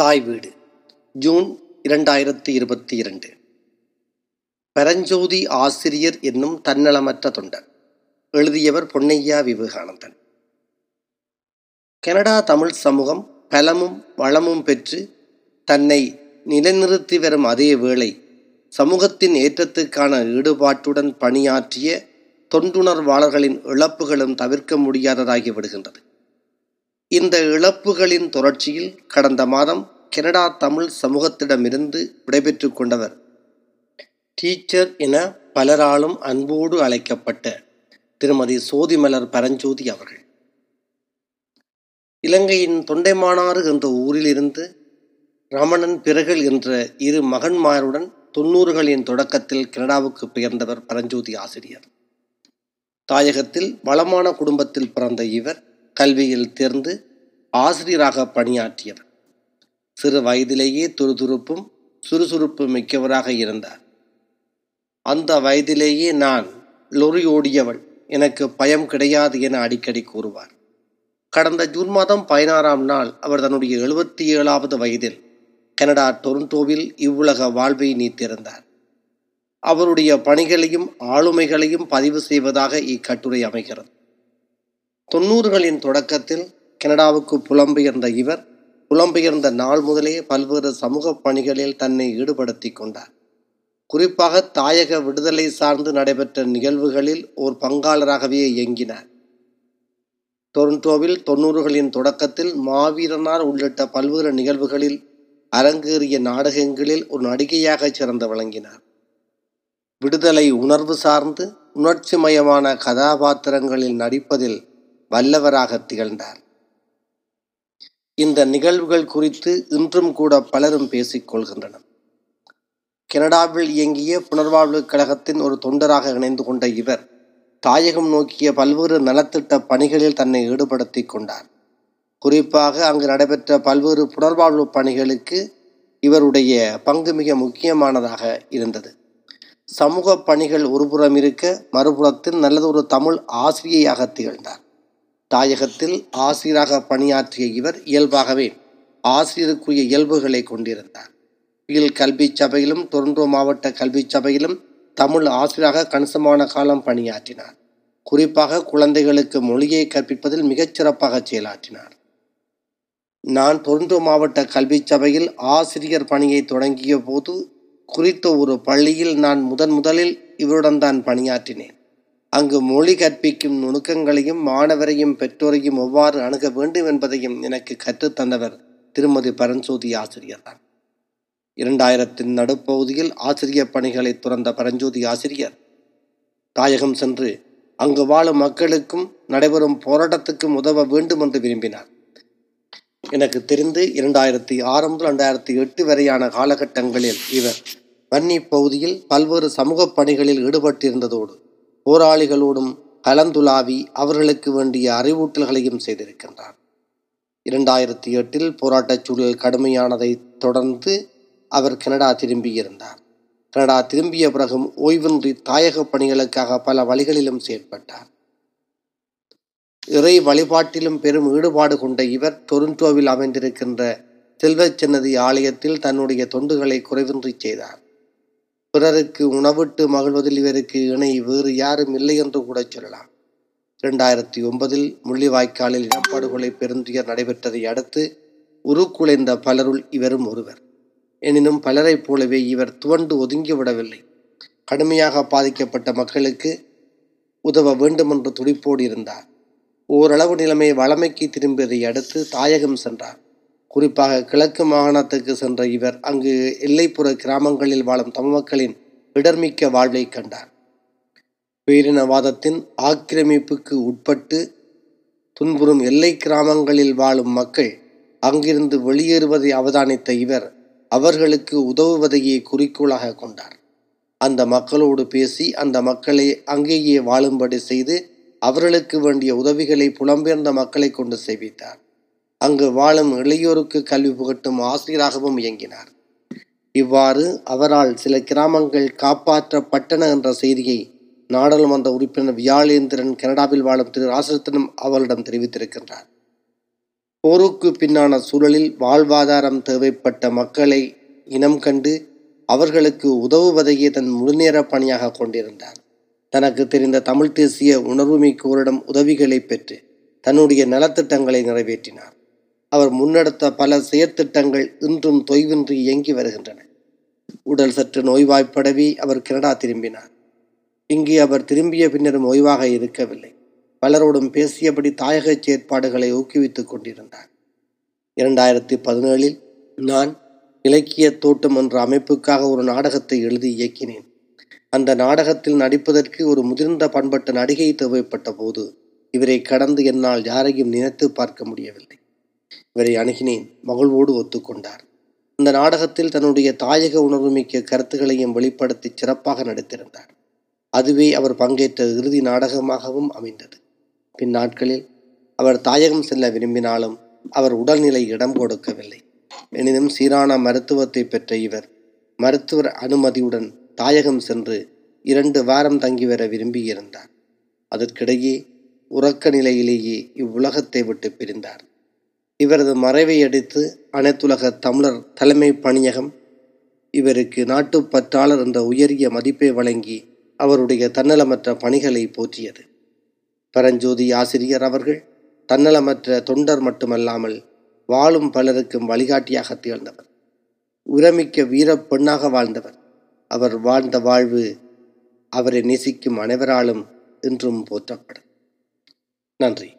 தாய் வீடு. ஜூன் இரண்டாயிரத்தி இருபத்தி இரண்டு. பரஞ்சோதி ஆசிரியர் என்னும் தன்னலமற்ற தொண்டர். எழுதியவர் பொன்னையா விவேகானந்தன். கனடா தமிழ் சமூகம் பலமும் வளமும் பெற்று தன்னை நிலைநிறுத்தி வரும் அதே வேளை சமூகத்தின் ஏற்றத்துக்கான ஈடுபாட்டுடன் பணியாற்றிய தொண்டுணர்வாளர்களின் இழப்புகளும் தவிர்க்க முடியாததாகி விடுகின்றது. இந்த இழப்புகளின் தொடர்ச்சியில் கடந்த மாதம் கனடா தமிழ் சமூகத்திடமிருந்து விடைபெற்று கொண்டவர். டீச்சர் என பலராலும் அன்போடு அழைக்கப்பட்ட திருமதி சோதிமலர் பரஞ்சோதி அவர்கள். இலங்கையின் தொண்டைமானாறு என்ற ஊரிலிருந்து ரமணன் பிறகல் என்ற இரு மகன்மாருடன் தொன்னூறுகளின் தொடக்கத்தில் கனடாவுக்கு பெயர்ந்தவர் பரஞ்சோதி ஆசிரியர். தாயகத்தில் வளமான குடும்பத்தில் பிறந்த இவர் கல்வியில் தேர்ந்து ஆசிரியராக பணியாற்றியவர். சிறு வயதிலேயே துருதுருப்பும் சுறுசுறுப்பு மிக்கவராக இருந்தார். அந்த வயதிலேயே நான் லொறி ஓடியவள் எனக்கு பயம் கிடையாது என அடிக்கடி கூறுவார். கடந்த ஜூன் மாதம் பதினாறாம் நாள் அவர் தன்னுடைய எழுபத்தி ஏழாவது வயதில் கனடா டொரண்டோவில் இவ்வுலக வாழ்வை நீத்திருந்தார் அவருடைய பணிகளையும் ஆளுமைகளையும் பதிவு செய்வதாக இக்கட்டுரை அமைகிறது. தொன்னூறுகளின் தொடக்கத்தில் கனடாவுக்கு புலம்பெயர்ந்த இவர் புலம்பெயர்ந்த நாள் முதலே பல்வேறு சமூக பணிகளில் தன்னை ஈடுபடுத்தி கொண்டார். குறிப்பாக தாயக விடுதலை சார்ந்து நடைபெற்ற நிகழ்வுகளில் ஓர் பங்காளராகவே இயங்கினார். டொரண்டோவில் தொன்னூறுகளின் தொடக்கத்தில் மாவீரனார் உள்ளிட்ட பல்வேறு நிகழ்வுகளில் அரங்கேறிய நாடகங்களில் ஒரு நடிகையாக சிறந்து விளங்கினார். விடுதலை உணர்வு சார்ந்து உணர்ச்சிமயமான கதாபாத்திரங்களில் நடிப்பதில் வல்லவராக திகழ்ந்தார். இந்த நிகழ்வுகள் குறித்து இன்றும் கூட பலரும் பேசிக் கொள்கின்றனர். கனடாவில் இயங்கிய புனர்வாழ்வு கழகத்தின் ஒரு தொண்டராக இணைந்து கொண்ட இவர் தாயகம் நோக்கிய பல்வேறு நலத்திட்ட பணிகளில் தன்னை ஈடுபடுத்தி கொண்டார். குறிப்பாக அங்கு நடைபெற்ற பல்வேறு புனர்வாழ்வு பணிகளுக்கு இவருடைய பங்கு மிக முக்கியமானதாக இருந்தது. சமூக பணிகள் ஒருபுறம் இருக்க மறுபுறத்தில் நல்லதொரு தமிழ் ஆசிரியையாக திகழ்ந்தார். தாயகத்தில் ஆசிரியராக பணியாற்றிய இவர் இயல்பாகவே ஆசிரியருக்குரிய இயல்புகளை கொண்டிருந்தார். கீழ் கல்வி சபையிலும் டொரண்டோ மாவட்ட கல்வி சபையிலும் தமிழ் ஆசிரியராக கணிசமான காலம் பணியாற்றினார். குறிப்பாக குழந்தைகளுக்கு மொழியை கற்பிப்பதில் மிகச் சிறப்பாக செயலாற்றினார். நான் டொரண்டோ மாவட்ட கல்வி சபையில் ஆசிரியர் பணியை தொடங்கிய போது குறித்த ஒரு பள்ளியில் நான் முதன் முதலில் இவருடன் தான் பணியாற்றினேன். அங்கு மொழி கற்பிக்கும் நுணுக்கங்களையும் மாணவரையும் பெற்றோரையும் எவ்வாறு அணுக வேண்டும் என்பதையும் எனக்கு கற்றுத்தந்தவர் திருமதி பரஞ்சோதி ஆசிரியர் தான். இரண்டாயிரத்தின் நடுப்பகுதியில் ஆசிரியர் பணிகளை துறந்த பரஞ்சோதி ஆசிரியர். தாயகம் சென்று அங்கு வாழும் மக்களுக்கும் நடைபெறும் போராட்டத்துக்கும் உதவ வேண்டும் என்று விரும்பினார். எனக்கு தெரிந்து இரண்டாயிரத்தி ஆறு முதல் ரெண்டாயிரத்தி எட்டு வரையான காலகட்டங்களில் இவர் வன்னி பகுதியில் பல்வேறு சமூக பணிகளில் ஈடுபட்டிருந்ததோடு போராளிகளோடும் கலந்துலாவி அவர்களுக்கு வேண்டிய அறிவூட்டல்களையும் செய்திருக்கின்றார். இரண்டாயிரத்தி எட்டில் போராட்டச் சூழல் கடுமையானதை தொடர்ந்து அவர் கனடா திரும்பியிருந்தார். கனடா திரும்பிய பிறகும் ஓய்வின்றி தாயக பணிகளுக்காக பல வழிகளிலும் செயற்பட்டார். இறை வழிபாட்டிலும் பெரும் ஈடுபாடு கொண்ட இவர் டொரண்டோவில் அமைந்திருக்கின்ற செல்வச்சன்னதி ஆலயத்தில் தன்னுடைய தொண்டுகளை குறைவின்றி செய்தார். பிறருக்கு உணவிட்டு மகிழ்வதில் இவருக்கு இணை வேறு யாரும் இல்லை என்று கூட சொல்லலாம். இரண்டாயிரத்தி ஒன்பதில் முள்ளிவாய்க்காலில் இனப்படுகொலை பெருந்துயர் நடைபெற்றதை அடுத்து உருக்குலைந்த பலருள் இவரும் ஒருவர். எனினும் பலரைப் போலவே இவர் துவண்டு ஒதுங்கிவிடவில்லை கடுமையாக பாதிக்கப்பட்ட மக்களுக்கு உதவ வேண்டுமென்று துடிப்போடு இருந்தார். ஓரளவு நிலைமை வளமைக்கு திரும்பியதை அடுத்து தாயகம் சென்றார். குறிப்பாக கிழக்கு மாகாணத்துக்கு சென்ற இவர் அங்கு எல்லைப்புற கிராமங்களில் வாழும் தமிழ் மக்களின் இடர்மிக்க வாழ்வை கண்டார். பேரினவாதத்தின் ஆக்கிரமிப்புக்கு உட்பட்டு துன்புறும் எல்லை கிராமங்களில் வாழும் மக்கள் அங்கிருந்து வெளியேறுவதை அவதானித்த இவர் அவர்களுக்கு உதவுவதையே குறிக்கோளாக கொண்டார். அந்த மக்களோடு பேசி அந்த மக்களை அங்கேயே வாழும்படி செய்து அவர்களுக்கு வேண்டிய உதவிகளை புலம்பெயர்ந்த மக்களை கொண்டு செய்வித்தார் அங்கு வாழும் இளையோருக்கு கல்வி புகட்டும் ஆசிரியராகவும் இயங்கினார். இவ்வாறு அவரால் சில கிராமங்கள் காப்பாற்றப்பட்டன என்ற செய்தியை நாடாளுமன்ற உறுப்பினர் வியாழேந்திரன் கனடாவில் வாழும் திரு ராசரத்னம் அவரிடம் தெரிவித்திருக்கின்றார். போருக்கு பின்னான சூழலில் வாழ்வாதாரம் தேவைப்பட்ட மக்களை இனம் கண்டு அவர்களுக்கு உதவுவதையே தன் முழுநேர பணியாக கொண்டிருந்தார். தனக்கு தெரிந்த தமிழ் தேசிய உணர்வுமிக்கோரிடம் உதவிகளை பெற்று தன்னுடைய நலத்திட்டங்களை நிறைவேற்றினார். அவர் முன்னெடுத்த பல செயற்திட்டங்கள் இன்றும் தொய்வின்றி இயங்கி வருகின்றன. உடல் சற்று நோய்வாய்ப்படவி அவர் கனடா திரும்பினார். இங்கே அவர் திரும்பிய பின்னரும் ஓய்வாக இருக்கவில்லை. பலரோடும் பேசியபடி தாயக செயற்பாடுகளை ஊக்குவித்துக் கொண்டிருந்தார். இரண்டாயிரத்தி பதினேழில் நான் இலக்கிய தோட்டம் என்ற அமைப்புக்காக ஒரு நாடகத்தை எழுதி இயக்கினேன். அந்த நாடகத்தில் நடிப்பதற்கு ஒரு முதிர்ந்த பண்பட்ட நடிகை தேவைப்பட்ட போது இவரை கடந்து என்னால் யாரையும் நினைத்து பார்க்க முடியவில்லை. இவரை அணுகினேன். மகிழ்வோடு ஒத்துக்கொண்டார். இந்த நாடகத்தில் தன்னுடைய தாயக உணர்வுமிக்க கருத்துக்களையும் வெளிப்படுத்தி சிறப்பாக நடித்திருந்தார். அதுவே அவர் பங்கேற்ற இறுதி நாடகமாகவும் அமைந்தது. பின் நாட்களில் அவர் தாயகம் செல்ல விரும்பினாலும் அவர் உடல்நிலை இடம் கொடுக்கவில்லை. எனினும் சீரான மருத்துவத்தை பெற்ற இவர் மருத்துவர் அனுமதியுடன் தாயகம் சென்று இரண்டு வாரம் தங்கி வர விரும்பியிருந்தார். அதற்கிடையே உறக்க நிலையிலேயே இவ்வுலகத்தை விட்டு பிரிந்தார். இவரது மறைவை அடுத்து அனைத்துலக தமிழர் தலைமை பணியகம் இவருக்கு நாட்டுப்பற்றாளர் என்ற உயரிய மதிப்பை வழங்கி அவருடைய தன்னலமற்ற பணிகளை போற்றியது. பரஞ்சோதி ஆசிரியர் அவர்கள் தன்னலமற்ற தொண்டர் மட்டுமல்லாமல் வாழும் பலருக்கும் வழிகாட்டியாக திகழ்ந்தவர். உரமிக்க வீரப் பெண்ணாக வாழ்ந்தவர். அவர் வாழ்ந்த வாழ்வு அவரை நேசிக்கும் அனைவராலும் இன்றும் போற்றப்படும். நன்றி.